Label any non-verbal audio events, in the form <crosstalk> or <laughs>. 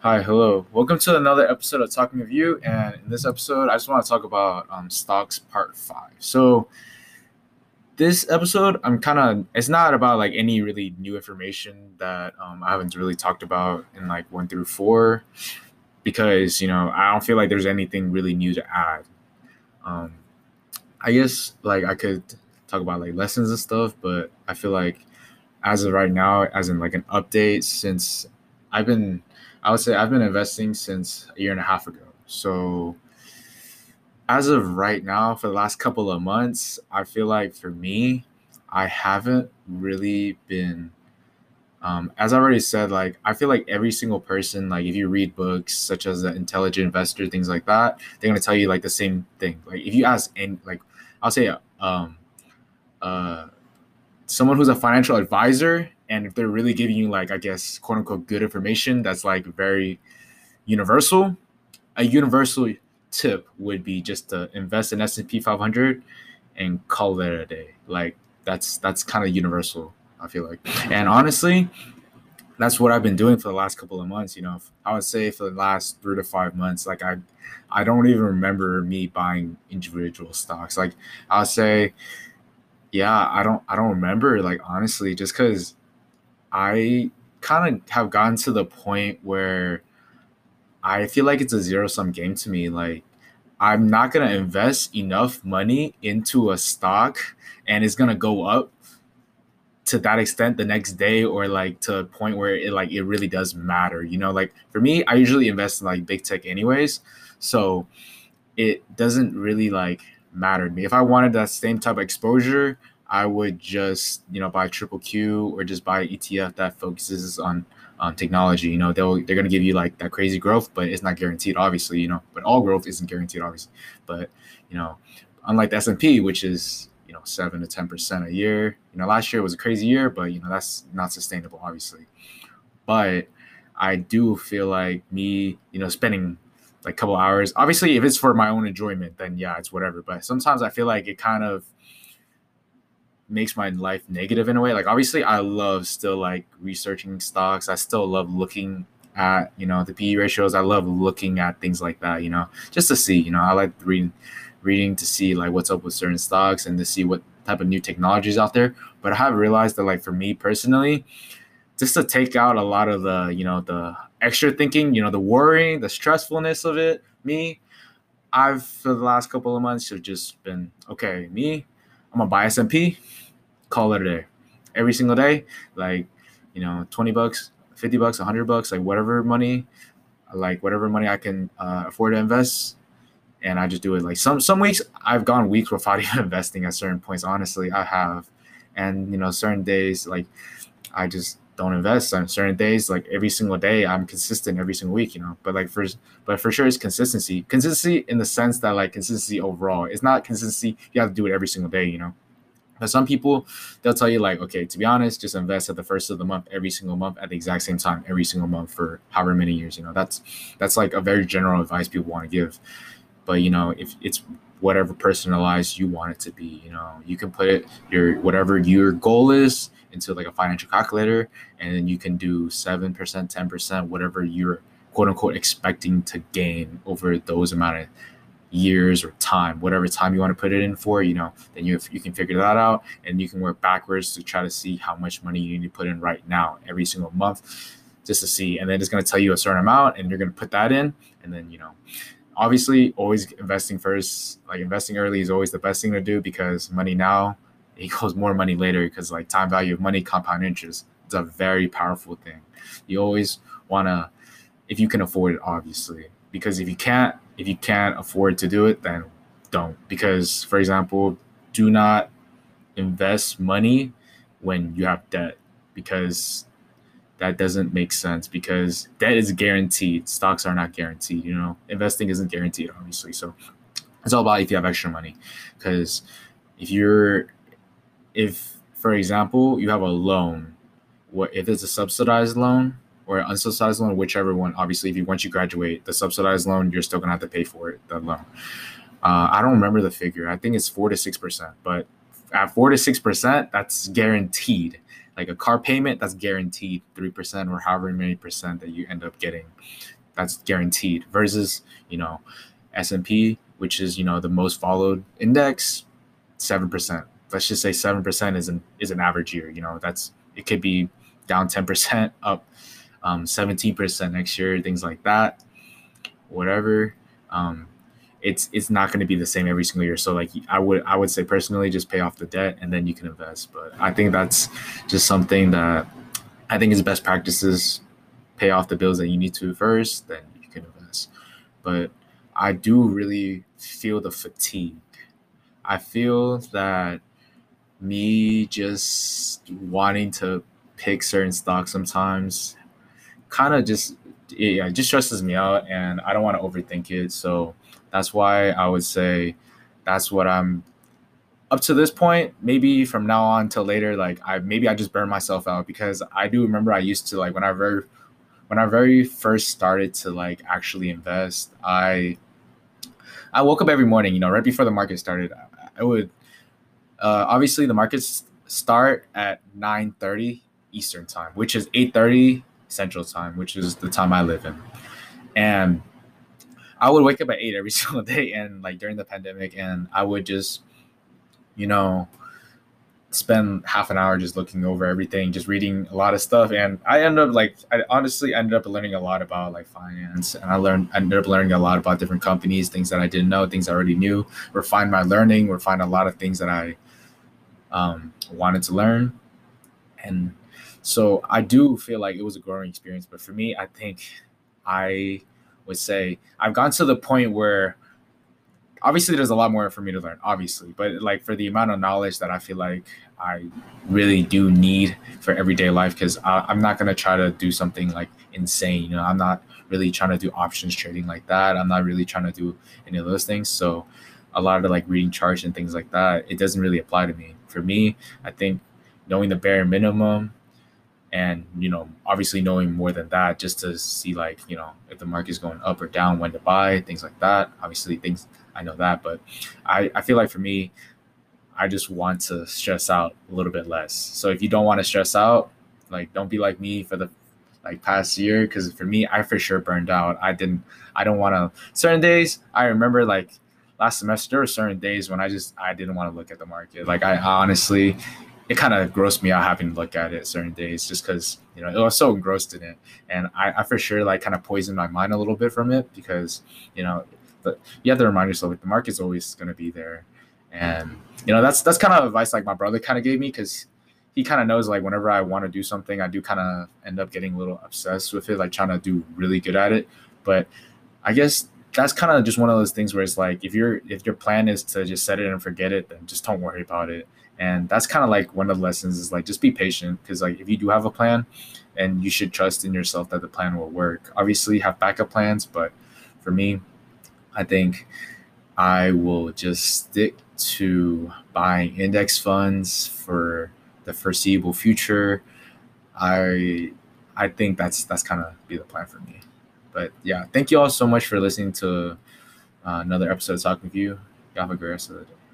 Hi, hello. Welcome to another episode of Talking with You. And in this episode, I just want to talk about um, stocks part five. So, this episode, I'm kind of, it's not about like any really new information that um, I haven't really talked about in like one through four, because, you know, I don't feel like there's anything really new to add. Um, I guess like I could talk about like lessons and stuff, but I feel like as of right now, as in like an update, since I've been, I would say I've been investing since a year and a half ago. So as of right now, for the last couple of months, I feel like for me, I haven't really been. Um, as I already said, like I feel like every single person, like if you read books such as the Intelligent Investor, things like that, they're gonna tell you like the same thing. Like if you ask, and like I'll say, um, uh, someone who's a financial advisor, and if they're really giving you like I guess quote unquote good information that's like very universal, a universal tip would be just to invest in S&P 500 and call it a day. Like that's that's kind of universal, I feel like. <laughs> And honestly, that's what I've been doing for the last couple of months, you know. I would say for the last 3 to 5 months like I I don't even remember me buying individual stocks. Like I'll say yeah, I don't I don't remember like honestly just cuz I kind of have gotten to the point where I feel like it's a zero sum game to me. Like, I'm not going to invest enough money into a stock and it's going to go up to that extent the next day or like to a point where it like it really does matter you know like for me i usually invest in like big tech anyways so it doesn't really like matter to me if i wanted that same type of exposure i would just you know buy triple q or just buy etf that focuses on um, technology. You know, they'll they're gonna give you like that crazy growth, but it's not guaranteed, obviously. You know, but all growth isn't guaranteed, obviously. But you know, unlike the S and P, which is you know seven to ten percent a year. You know, last year was a crazy year, but you know that's not sustainable, obviously. But I do feel like me, you know, spending like a couple hours. Obviously, if it's for my own enjoyment, then yeah, it's whatever. But sometimes I feel like it kind of makes my life negative in a way. Like obviously I love still like researching stocks. I still love looking at, you know, the PE ratios. I love looking at things like that, you know, just to see, you know, I like reading reading to see like what's up with certain stocks and to see what type of new technologies out there. But I have realized that like for me personally, just to take out a lot of the, you know, the extra thinking, you know, the worrying, the stressfulness of it, me, I've for the last couple of months have just been okay, me, I'm gonna buy S&P, call it a day. Every single day, like you know, twenty bucks, fifty bucks, hundred bucks, like whatever money, like whatever money I can uh, afford to invest, and I just do it. Like some some weeks I've gone weeks <laughs> without even investing at certain points. Honestly, I have, and you know, certain days like I just don't invest on certain days like every single day i'm consistent every single week you know? But like for but for sure it's consistency. Consistency in the sense that like consistency overall. It's not consistency you have to do it every single day you know? But some people they'll tell you like okay to be honest just invest at the first of the month every single month at the exact same time every single month for however many years you know? That's that's like a very general advice people want to give. But you know if it's whatever personalized you want it to be you know? You can put it your whatever your goal is into like a financial calculator and then you can do 7% 10% whatever you're quote unquote expecting to gain over those amount of years or time whatever time you want to put it in for you know? Then you you can figure that out and you can work backwards to try to see how much money you need to put in right now every single month just to see. And then it's going to tell you a certain amount and you're going to put that in and then you know obviously always investing first. Like investing early is always the best thing to do because money now <laughs> equals more money later because like time value of money compound interest it's a very powerful thing. You always want to if you can afford it obviously. Because if you can't if you can't afford to do it then don't. Because for example do not invest money when you have debt. Because that doesn't make sense because debt is guaranteed. Stocks are not guaranteed you know? Investing isn't guaranteed obviously. So it's all about if you have extra money. Because if you're if for example you have a loan what if it's a subsidized loan or an unsubsidized loan whichever one obviously if you once you graduate the subsidized loan you're still to have to pay for it the loan. Uh, i don't remember the figure. I think it's four to six percent but at four to six percent that's guaranteed like a car payment that's guaranteed 3% or however many percent that you end up getting that's guaranteed versus you know s&p which is you know the most followed index 7% let's just say 7% is an is an average year you know that's it could be down 10% <laughs> up um, 17% next year things like that whatever. Um, it's it's not going to be the same every single year. So like I would I would say personally just pay off the debt and then you can invest. But I think that's just something that I think is best practices. Pay off the bills that you need to first, then you can invest. But I do really feel the fatigue. I feel that me just wanting to pick certain stocks sometimes kind of just yeah, it just stresses me out and I don't want to overthink it. So that's why I would say that's what I'm up to this point. Maybe from now on till later, like I maybe I just burn myself out because I do remember I used to like when I very when I very first started to like actually invest, I I woke up every morning, you know, right before the market started. I would uh, obviously the markets start at 9:30 Eastern time, which is 8:30 Central time, which is the time I live in. And I would wake up at eight every <laughs> single day, and like during the pandemic, and I would just, you know, spend half an hour just looking over everything, just reading a lot of stuff, and I ended up like I honestly ended up learning a lot about like finance, and I learned I ended up learning a lot about different companies, things that I didn't know, things I already knew, refine my learning, refine a lot of things that I um, wanted to learn, and so I do feel like it was a growing experience. But for me, I think I would say I've gone to the point where obviously there's a lot more for me to learn, obviously, but like for the amount of knowledge that I feel like I really do need for everyday life, because I'm not gonna try to do something like insane. You know, I'm not really trying to do options trading like that. I'm not really trying to do any of those things. So a lot of like reading charts and things like that, it doesn't really apply to me. For me, I think knowing the bare minimum and you know obviously knowing more than that just to see like you know if the market is going up or down when to buy things like that. Obviously things i know that but i i feel like for me i just want to stress out a little bit less. So if you don't want to stress out like don't be like me for the like past year because for me i for sure burned out. I didn't i don't want to certain days i remember like last semester there were certain days when i just i didn't want to look at the market. Like i honestly it kind of grossed me out having to look at it certain days just because you know it was so engrossed in it. And I, I for sure like kind of poisoned my mind a little bit from it because you know but you have to remind yourself like the market's always going to be there. And you know that's that's kind of advice like my brother kind of gave me because he kind of knows like whenever i want to do something i do kind of end up getting a little obsessed with it like trying to do really good at it. But i guess that's kind of just one of those things where it's like if your if your plan is to just set it and forget it then just don't worry about it. And that's kind of like one of the lessons is like just be patient because like if you do have a plan and you should trust in yourself that the plan will work. Obviously have backup plans but for me i think i will just stick to buying index funds for the foreseeable future. I i think that's that's kind of be the plan for me but yeah thank you all so much for listening to uh, another episode of talking with you. You have a great rest of the day